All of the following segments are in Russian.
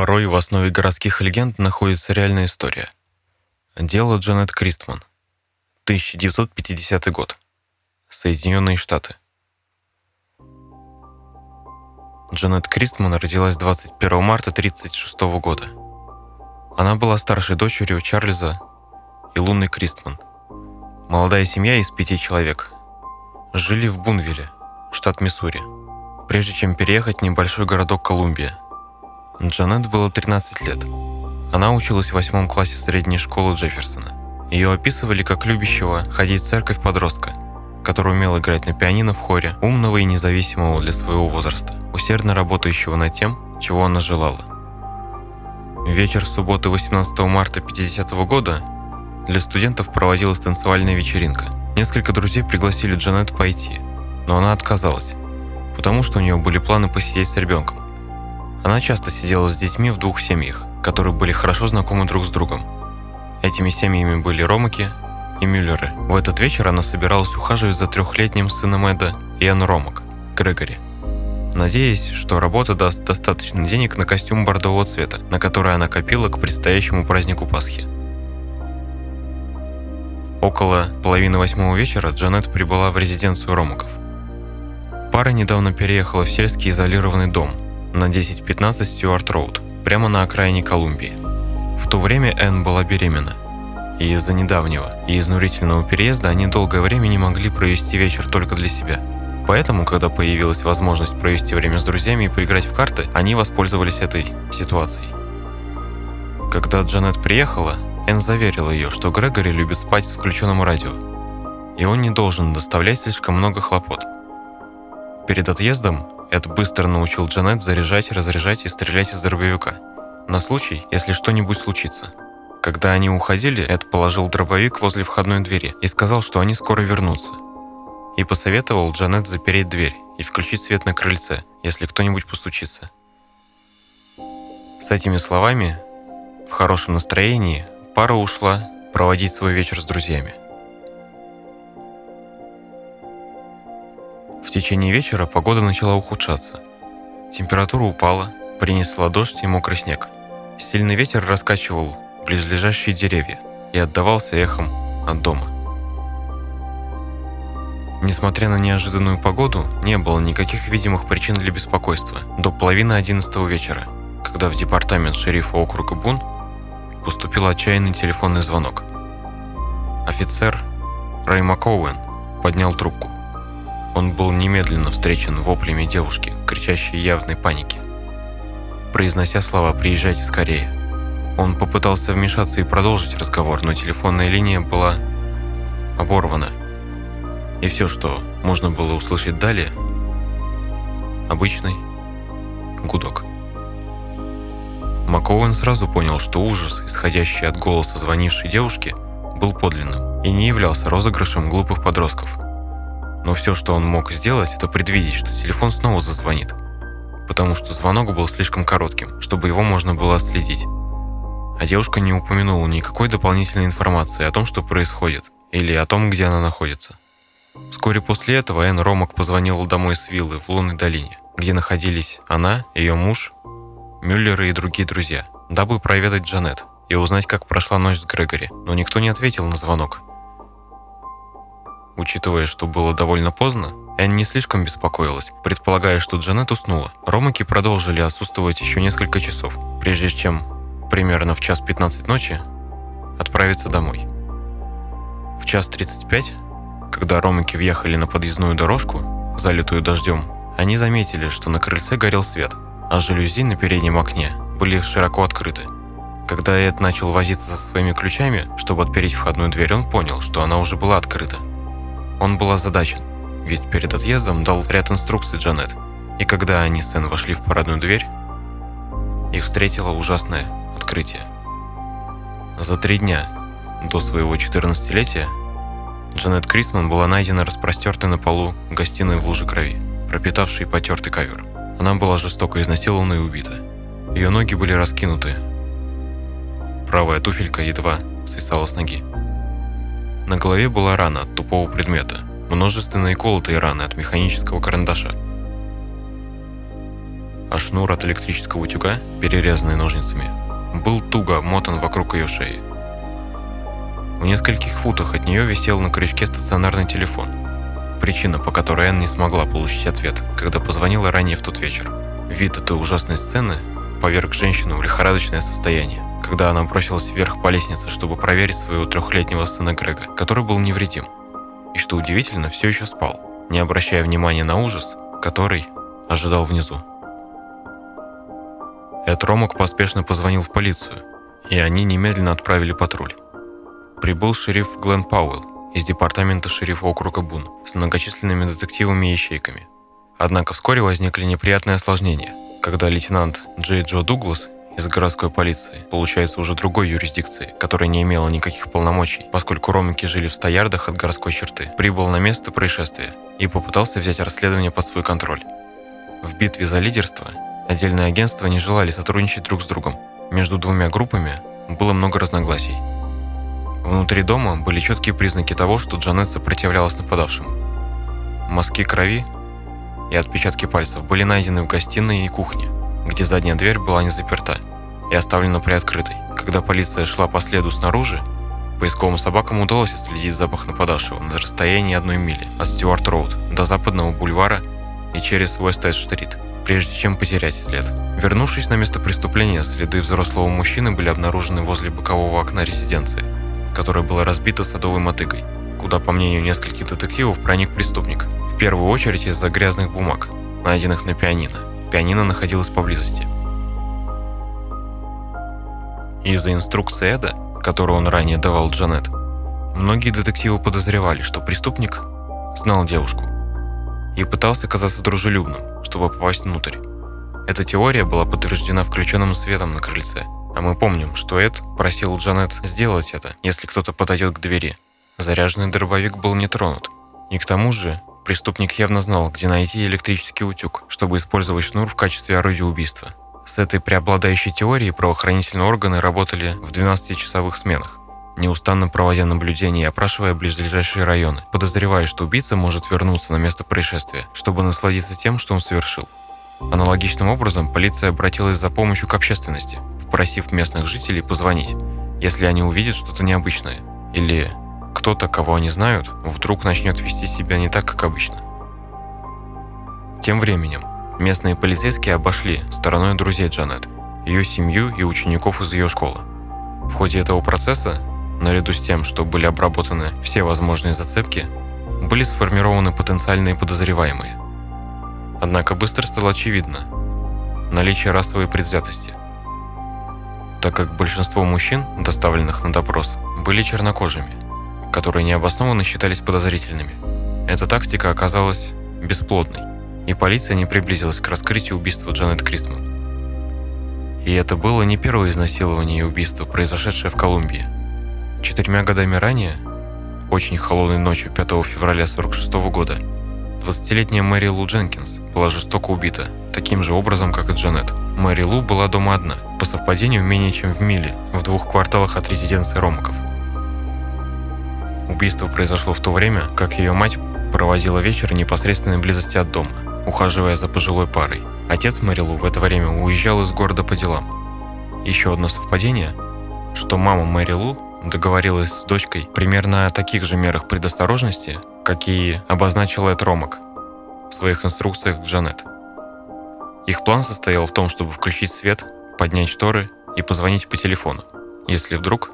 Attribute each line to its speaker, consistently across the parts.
Speaker 1: Порой в основе городских легенд находится реальная история. Дело Джанет Кристман. 1950 год. Соединенные Штаты. Джанет Кристман родилась 21 марта 1936 года. Она была старшей дочерью Чарльза и Луны Кристман. Молодая семья из пяти человек. Жили в Бунвилле, штат Миссури, прежде чем переехать в небольшой городок Колумбия – Джанет было 13 лет. Она училась в восьмом классе средней школы Джефферсона. Ее описывали как любящего ходить в церковь подростка, который умел играть на пианино в хоре, умного и независимого для своего возраста, усердно работающего над тем, чего она желала. Вечер субботы 18 марта 50 года для студентов проводилась танцевальная вечеринка. Несколько друзей пригласили Джанет пойти, но она отказалась, потому что у нее были планы посидеть с ребенком. Она часто сидела с детьми в двух семьях, которые были хорошо знакомы друг с другом. Этими семьями были Ромаки и Мюллеры. В этот вечер она собиралась ухаживать за трехлетним сыном Эда, Иэн Ромак, Грегори. Надеясь, что работа даст достаточно денег на костюм бордового цвета, на который она копила к предстоящему празднику Пасхи. Около половины восьмого вечера Джанет прибыла в резиденцию Ромаков. Пара недавно переехала в сельский изолированный дом – на 10-15 Стюарт Роуд, прямо на окраине Колумбии. В то время Энн была беременна, и из-за недавнего и изнурительного переезда они долгое время не могли провести вечер только для себя. Поэтому, когда появилась возможность провести время с друзьями и поиграть в карты, они воспользовались этой ситуацией. Когда Джанет приехала, Энн заверила ее, что Грегори любит спать с включенным радио, и он не должен доставлять слишком много хлопот. Перед отъездом Эд быстро научил Джанет заряжать, разряжать и стрелять из дробовика. На случай, если что-нибудь случится. Когда они уходили, Эд положил дробовик возле входной двери и сказал, что они скоро вернутся. И посоветовал Джанет запереть дверь и включить свет на крыльце, если кто-нибудь постучится. С этими словами, в хорошем настроении, пара ушла проводить свой вечер с друзьями. В течение вечера погода начала ухудшаться. Температура упала, принесла дождь и мокрый снег. Сильный ветер раскачивал близлежащие деревья и отдавался эхом от дома. Несмотря на неожиданную погоду, не было никаких видимых причин для беспокойства до половины одиннадцатого вечера, когда в департамент шерифа округа Бун поступил отчаянный телефонный звонок. Офицер Рэй Макоуэн поднял трубку. Он был немедленно встречен воплями девушки, кричащей явной панике. Произнося слова «приезжайте скорее», он попытался вмешаться и продолжить разговор, но телефонная линия была оборвана. И все, что можно было услышать далее – обычный гудок. Маковен сразу понял, что ужас, исходящий от голоса звонившей девушки, был подлинным и не являлся розыгрышем глупых подростков – но все, что он мог сделать, это предвидеть, что телефон снова зазвонит. Потому что звонок был слишком коротким, чтобы его можно было отследить. А девушка не упомянула никакой дополнительной информации о том, что происходит, или о том, где она находится. Вскоре после этого Энн Ромак позвонила домой с виллы в Лунной долине, где находились она, ее муж, Мюллеры и другие друзья, дабы проведать Джанет и узнать, как прошла ночь с Грегори, но никто не ответил на звонок, Учитывая, что было довольно поздно, Энн не слишком беспокоилась, предполагая, что Джанет уснула. Ромаки продолжили отсутствовать еще несколько часов, прежде чем, примерно в час 15 ночи, отправиться домой. В час 35, когда Ромаки въехали на подъездную дорожку, залитую дождем, они заметили, что на крыльце горел свет, а жалюзи на переднем окне были широко открыты. Когда Эд начал возиться со своими ключами, чтобы отпереть входную дверь, он понял, что она уже была открыта. Он был озадачен, ведь перед отъездом дал ряд инструкций Джанет, и когда они с Энн вошли в парадную дверь, их встретило ужасное открытие. За три дня до своего 14-летия Джанет Крисман была найдена распростертой на полу гостиной в луже крови, пропитавшей потертый ковер. Она была жестоко изнасилована и убита. Ее ноги были раскинуты. Правая туфелька едва свисала с ноги. На голове была рана от тупого предмета, множественные колотые раны от механического карандаша. а шнур от электрического утюга, перерезанный ножницами, был туго обмотан вокруг ее шеи. В нескольких футах от нее висел на крючке стационарный телефон. Причина, по которой Энн не смогла получить ответ, когда позвонила ранее в тот вечер. Вид этой ужасной сцены поверг женщину в лихорадочное состояние, когда она бросилась вверх по лестнице, чтобы проверить своего трехлетнего сына Грега, который был невредим. И что удивительно, все еще спал, не обращая внимания на ужас, который ожидал внизу. Эд Ромок поспешно позвонил в полицию, и они немедленно отправили патруль. Прибыл шериф Глен Пауэлл из департамента шерифа округа Бун с многочисленными детективами и ищейками. Однако вскоре возникли неприятные осложнения, когда лейтенант Джей Джо Дуглас из городской полиции, получается уже другой юрисдикции, которая не имела никаких полномочий, поскольку ромики жили в 100 ярдах от городской черты, прибыл на место происшествия и попытался взять расследование под свой контроль. В битве за лидерство отдельные агентства не желали сотрудничать друг с другом. Между двумя группами было много разногласий. Внутри дома были четкие признаки того, что Джанет сопротивлялась нападавшим. Мазки крови и отпечатки пальцев были найдены в гостиной и кухне, где задняя дверь была не заперта и оставлена приоткрытой. Когда полиция шла по следу снаружи, поисковым собакам удалось отследить запах нападавшего на расстоянии одной мили от Стюарт-Роуд до западного бульвара и через Уэст-Эд-Стрит, прежде чем потерять след. Вернувшись на место преступления, следы взрослого мужчины были обнаружены возле бокового окна резиденции, которое было разбито садовой мотыгой, куда, по мнению нескольких детективов, проник преступник. В первую очередь из-за грязных бумаг, найденных на пианино. Пианино находилось поблизости. Из-за инструкции Эда, которую он ранее давал Джанет, многие детективы подозревали, что преступник знал девушку и пытался казаться дружелюбным, чтобы попасть внутрь. Эта теория была подтверждена включенным светом на крыльце, а мы помним, что Эд просил Джанет сделать это, если кто-то подойдет к двери. Заряженный дробовик был не тронут. И к тому же, преступник явно знал, где найти электрический утюг, чтобы использовать шнур в качестве орудия убийства. С этой преобладающей теорией правоохранительные органы работали в 12-часовых сменах, неустанно проводя наблюдения и опрашивая близлежащие районы, подозревая, что убийца может вернуться на место происшествия, чтобы насладиться тем, что он совершил. Аналогичным образом полиция обратилась за помощью к общественности, попросив местных жителей позвонить, если они увидят что-то необычное, или кто-то, кого они знают, вдруг начнет вести себя не так, как обычно. Тем временем, местные полицейские обошли стороной друзей Джанет, ее семью и учеников из ее школы. В ходе этого процесса, наряду с тем, что были обработаны все возможные зацепки, были сформированы потенциальные подозреваемые. Однако быстро стало очевидно наличие расовой предвзятости, так как большинство мужчин, доставленных на допрос, были чернокожими, которые необоснованно считались подозрительными. Эта тактика оказалась бесплодной, и полиция не приблизилась к раскрытию убийства Джанет Кристман. И это было не первое изнасилование и убийство, произошедшее в Колумбии. Четырьмя годами ранее, очень холодной ночью 5 февраля 1946 года, 20-летняя Мэри Лу Дженкинс была жестоко убита, таким же образом, как и Джанет. Мэри Лу была дома одна, по совпадению менее чем в миле, в двух кварталах от резиденции Ромаков. Убийство произошло в то время, как ее мать проводила вечер в непосредственной близости от дома, ухаживая за пожилой парой. Отец Мэри Лу в это время уезжал из города по делам. Еще одно совпадение, что мама Мэри Лу договорилась с дочкой примерно о таких же мерах предосторожности, какие обозначил Эд Ромак в своих инструкциях к Джанет. Их план состоял в том, чтобы включить свет, поднять шторы и позвонить по телефону, если вдруг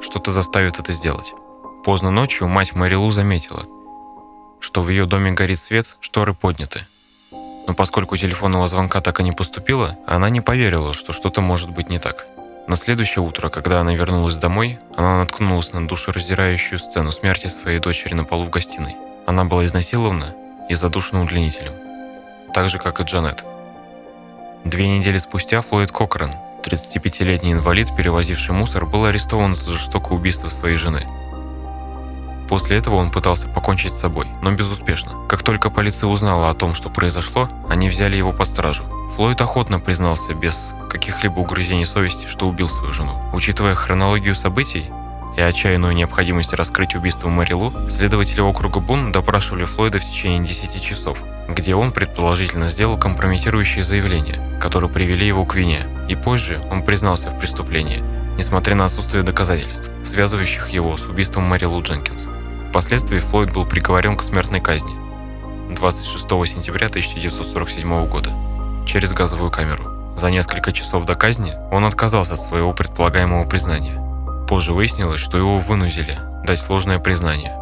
Speaker 1: что-то заставит это сделать. Поздно ночью мать Мэри Лу заметила, что в ее доме горит свет, шторы подняты. Но поскольку телефонного звонка так и не поступило, она не поверила, что что-то может быть не так. На следующее утро, когда она вернулась домой, она наткнулась на душераздирающую сцену смерти своей дочери на полу в гостиной. Она была изнасилована и задушена удлинителем. Так же, как и Джанет. Две недели спустя Флойд Кокрен, 35-летний инвалид, перевозивший мусор, был арестован за жестокое убийство своей жены. После этого он пытался покончить с собой, но безуспешно. Как только полиция узнала о том, что произошло, они взяли его под стражу. Флойд охотно признался без каких-либо угрызений совести, что убил свою жену. Учитывая хронологию событий, и отчаянную необходимость раскрыть убийство Мэри Лу, следователи округа Бун допрашивали Флойда в течение 10 часов, где он предположительно сделал компрометирующие заявления, которые привели его к вине, и позже он признался в преступлении, несмотря на отсутствие доказательств, связывающих его с убийством Мэри Лу Дженкинс. Впоследствии Флойд был приговорен к смертной казни 26 сентября 1947 года через газовую камеру. За несколько часов до казни он отказался от своего предполагаемого признания. Позже выяснилось, что его вынудили дать сложное признание.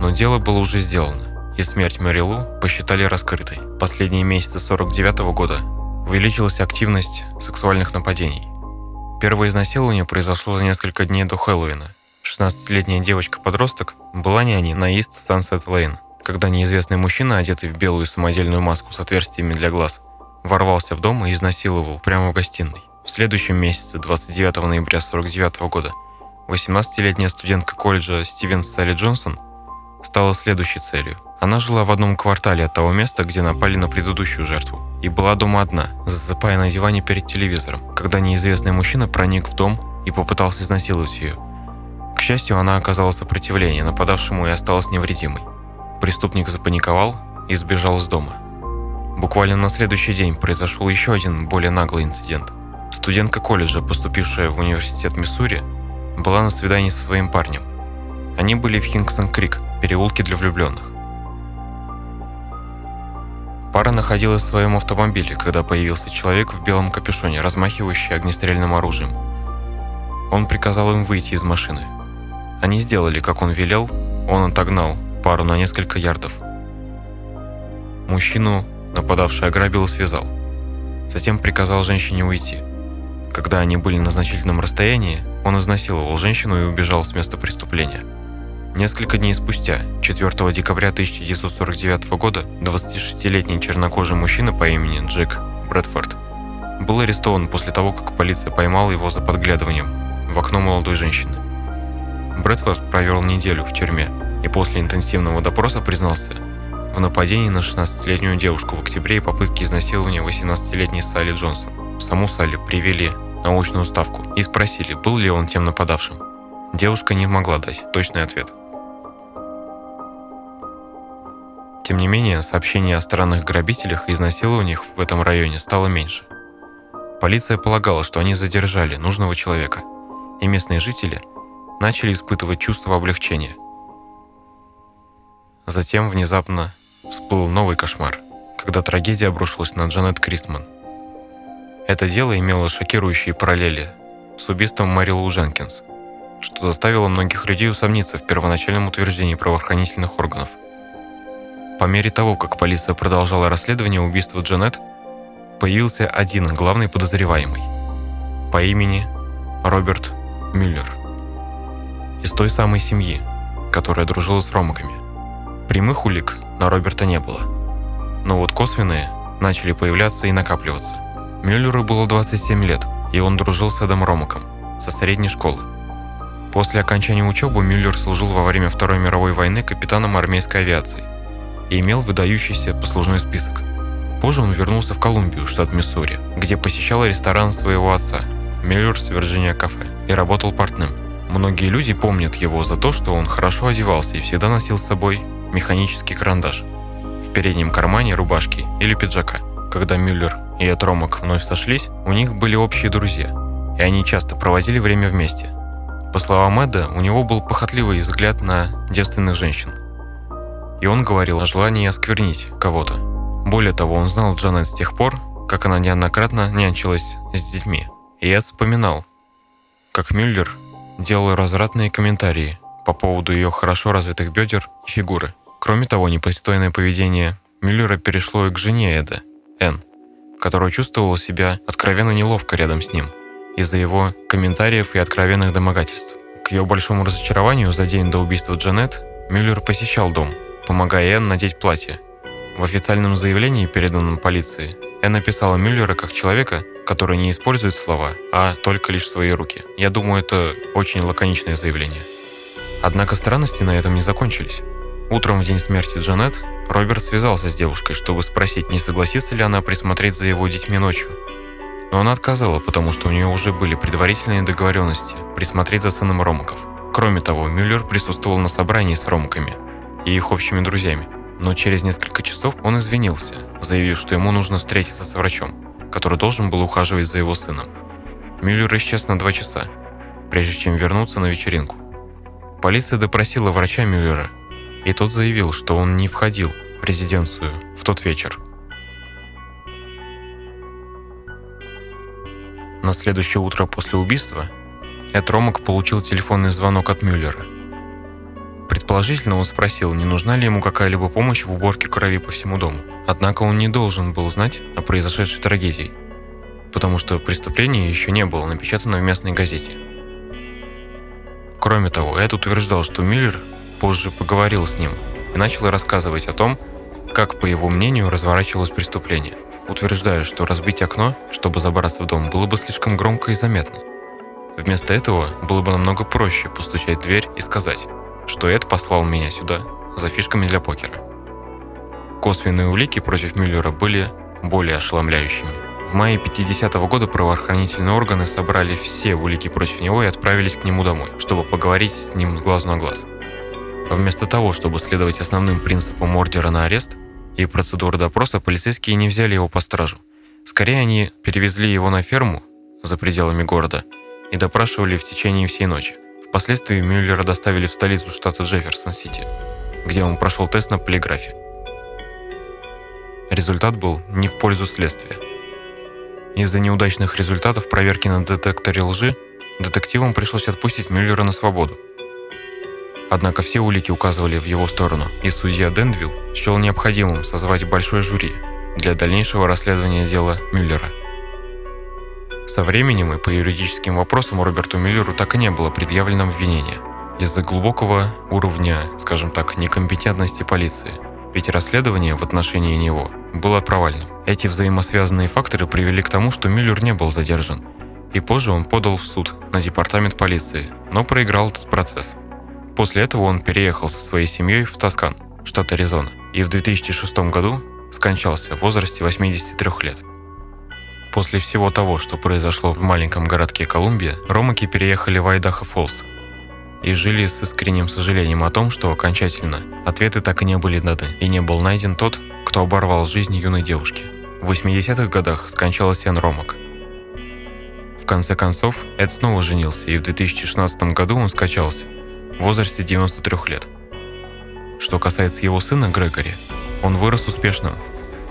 Speaker 1: Но дело было уже сделано, и смерть Мэри Лу посчитали раскрытой. Последние месяцы 49 года увеличилась активность сексуальных нападений. Первое изнасилование произошло за несколько дней до Хэллоуина. 16-летняя девочка-подросток была няней на East Sunset Lane, когда неизвестный мужчина, одетый в белую самодельную маску с отверстиями для глаз, ворвался в дом и изнасиловал прямо в гостиной. В следующем месяце, 29 ноября 1949 года, 18-летняя студентка колледжа Стивен Салли Джонсон стала следующей целью. Она жила в одном квартале от того места, где напали на предыдущую жертву, и была дома одна, засыпая на диване перед телевизором, когда неизвестный мужчина проник в дом и попытался изнасиловать ее. Счастью, она оказала сопротивление нападавшему и осталась невредимой. Преступник запаниковал и сбежал из дома – Буквально на следующий день произошел еще один более наглый инцидент. Студентка колледжа, поступившая в университет Миссури, была на свидании со своим парнем. Они были в Хингсон-Крик, переулке для влюбленных. Пара находилась в своем автомобиле, когда появился человек в белом капюшоне, размахивающий огнестрельным оружием. Он приказал им выйти из машины. Они сделали, как он велел, он отогнал пару на несколько ярдов. Мужчину Нападавший ограбил и связал. Затем приказал женщине уйти. Когда они были на значительном расстоянии, он изнасиловал женщину и убежал с места преступления. Несколько дней спустя, 4 декабря 1949 года, 26-летний чернокожий мужчина по имени Джек Брэдфорд был арестован после того, как полиция поймала его за подглядыванием в окно молодой женщины. Брэдфорд провел неделю в тюрьме и после интенсивного допроса признался, в нападении на 16-летнюю девушку в октябре и попытке изнасилования 18-летней Салли Джонсон. Саму Салли привели на очную ставку и спросили, был ли он тем нападавшим. Девушка не могла дать точный ответ. Тем не менее, сообщений о странных грабителях и изнасилованиях в этом районе стало меньше. Полиция полагала, что они задержали нужного человека, и местные жители начали испытывать чувство облегчения. Затем внезапно всплыл новый кошмар, когда трагедия обрушилась на Джанет Кристман. Это дело имело шокирующие параллели с убийством Мэри Лу Дженкинс, что заставило многих людей усомниться в первоначальном утверждении правоохранительных органов. По мере того, как полиция продолжала расследование убийства Джанет, появился один главный подозреваемый по имени Роберт Мюллер из той самой семьи, которая дружила с Ромаками. Прямых улик на Роберта не было. Но вот косвенные начали появляться и накапливаться. Мюллеру было 27 лет, и он дружил с Эдом Ромаком со средней школы. После окончания учебы Мюллер служил во время Второй мировой войны капитаном армейской авиации и имел выдающийся послужной список. Позже он вернулся в Колумбию, штат Миссури, где посещал ресторан своего отца, Мюллерс Вирджиния кафе, и работал портным. Многие люди помнят его за то, что он хорошо одевался и всегда носил с собой механический карандаш в переднем кармане рубашки или пиджака. Когда Мюллер и Эд Ромак вновь сошлись, у них были общие друзья, и они часто проводили время вместе. По словам Эда, у него был похотливый взгляд на девственных женщин. И он говорил о желании осквернить кого-то. Более того, он знал Джанет с тех пор, как она неоднократно нянчилась с детьми. И я вспоминал, как Мюллер делал развратные комментарии по поводу ее хорошо развитых бедер и фигуры. Кроме того, непристойное поведение Мюллера перешло и к жене Эда, Энн, которая чувствовала себя откровенно неловко рядом с ним из-за его комментариев и откровенных домогательств. К ее большому разочарованию за день до убийства Джанет Мюллер посещал дом, помогая Энн надеть платье. В официальном заявлении, переданном полиции, Энн написала Мюллера как человека, который не использует слова, а только лишь свои руки. Я думаю, это очень лаконичное заявление. Однако странности на этом не закончились. Утром в день смерти Джанет Роберт связался с девушкой, чтобы спросить, не согласится ли она присмотреть за его детьми ночью. Но она отказала, потому что у нее уже были предварительные договоренности присмотреть за сыном Ромаков. Кроме того, Мюллер присутствовал на собрании с ромками и их общими друзьями. Но через несколько часов он извинился, заявив, что ему нужно встретиться с врачом, который должен был ухаживать за его сыном. Мюллер исчез на два часа, прежде чем вернуться на вечеринку. Полиция допросила врача Мюллера, и тот заявил, что он не входил в резиденцию в тот вечер. На следующее утро после убийства Эд Ромак получил телефонный звонок от Мюллера. Предположительно, он спросил, не нужна ли ему какая-либо помощь в уборке крови по всему дому. Однако он не должен был знать о произошедшей трагедии, потому что преступление еще не было напечатано в местной газете. Кроме того, Эд утверждал, что Мюллер позже поговорил с ним и начал рассказывать о том, как, по его мнению, разворачивалось преступление, утверждая, что разбить окно, чтобы забраться в дом, было бы слишком громко и заметно. Вместо этого было бы намного проще постучать в дверь и сказать, что Эд послал меня сюда за фишками для покера. Косвенные улики против Мюллера были более ошеломляющими. В мае 50 -го года правоохранительные органы собрали все улики против него и отправились к нему домой, чтобы поговорить с ним с глазу на глаз. Вместо того, чтобы следовать основным принципам ордера на арест и процедуры допроса, полицейские не взяли его по стражу. Скорее, они перевезли его на ферму за пределами города и допрашивали в течение всей ночи. Впоследствии Мюллера доставили в столицу штата Джефферсон-Сити, где он прошел тест на полиграфе. Результат был не в пользу следствия. Из-за неудачных результатов проверки на детекторе лжи детективам пришлось отпустить Мюллера на свободу. Однако все улики указывали в его сторону, и судья Денвилл счел необходимым созвать большой жюри для дальнейшего расследования дела Мюллера – со временем и по юридическим вопросам Роберту Миллеру так и не было предъявлено обвинение из-за глубокого уровня, скажем так, некомпетентности полиции. Ведь расследование в отношении него было провальным. Эти взаимосвязанные факторы привели к тому, что Мюллер не был задержан. И позже он подал в суд на департамент полиции, но проиграл этот процесс. После этого он переехал со своей семьей в Тоскан, штат Аризона, и в 2006 году скончался в возрасте 83 лет. После всего того, что произошло в маленьком городке Колумбия, ромаки переехали в Айдахо-Фоллс и жили с искренним сожалением о том, что окончательно ответы так и не были даны, и не был найден тот, кто оборвал жизнь юной девушки. В 80-х годах скончалась Энн Ромак. В конце концов, Эд снова женился, и в 2016 году он скачался в возрасте 93 лет. Что касается его сына Грегори, он вырос успешным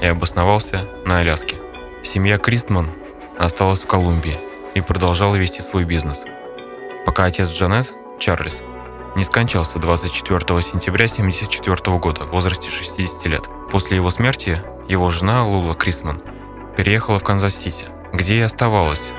Speaker 1: и обосновался на Аляске. Семья Кристман осталась в Колумбии и продолжала вести свой бизнес. Пока отец Джанет, Чарльз, не скончался 24 сентября 1974 года в возрасте 60 лет. После его смерти его жена Лула Крисман переехала в Канзас-Сити, где и оставалась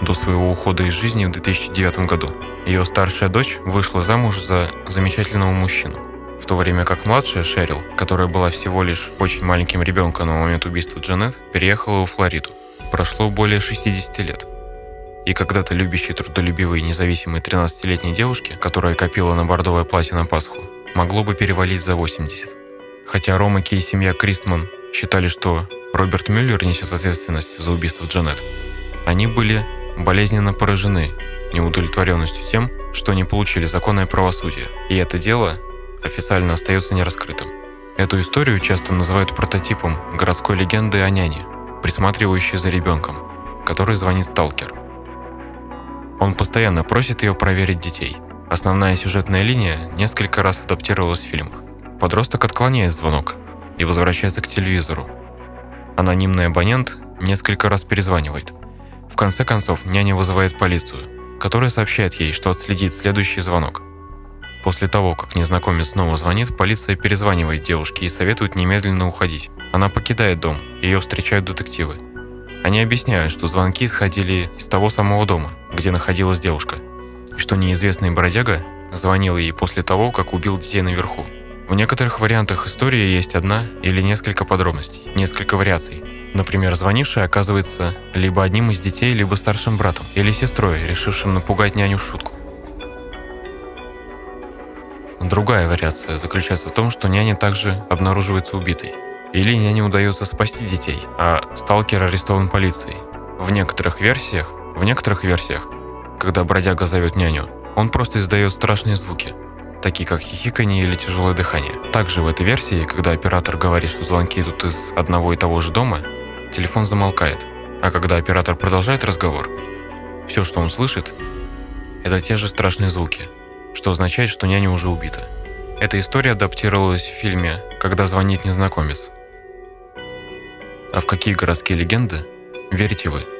Speaker 1: до своего ухода из жизни в 2009 году. Ее старшая дочь вышла замуж за замечательного мужчину то время как младшая Шерил, которая была всего лишь очень маленьким ребенком на момент убийства Джанет, переехала в Флориду. Прошло более 60 лет. И когда-то любящей, трудолюбивой и независимой 13-летней девушке, которая копила на бордовое платье на Пасху, могло бы перевалить за 80. Хотя Ромаки и семья Кристман считали, что Роберт Мюллер несет ответственность за убийство Джанет, они были болезненно поражены неудовлетворенностью тем, что не получили законное правосудие. И это дело официально остается нераскрытым. Эту историю часто называют прототипом городской легенды о няне, присматривающей за ребенком, который звонит сталкер. Он постоянно просит ее проверить детей. Основная сюжетная линия несколько раз адаптировалась в фильмах. Подросток отклоняет звонок и возвращается к телевизору. Анонимный абонент несколько раз перезванивает. В конце концов, няня вызывает полицию, которая сообщает ей, что отследит следующий звонок – После того, как незнакомец снова звонит, полиция перезванивает девушке и советует немедленно уходить. Она покидает дом, ее встречают детективы. Они объясняют, что звонки исходили из того самого дома, где находилась девушка, и что неизвестный бродяга звонил ей после того, как убил детей наверху. В некоторых вариантах истории есть одна или несколько подробностей, несколько вариаций. Например, звонивший оказывается либо одним из детей, либо старшим братом или сестрой, решившим напугать няню в шутку. Другая вариация заключается в том, что няня также обнаруживается убитой. Или няне удается спасти детей, а сталкер арестован полицией. В некоторых версиях, в некоторых версиях, когда бродяга зовет няню, Он просто издает страшные звуки, такие как хихиканье или тяжелое дыхание. Также в этой версии, когда оператор говорит, что звонки идут из одного и того же дома, телефон замолкает. А когда оператор продолжает разговор, все, что он слышит, это те же страшные звуки, что означает, что няня уже убита. Эта история адаптировалась в фильме «Когда звонит незнакомец». А в какие городские легенды верите вы?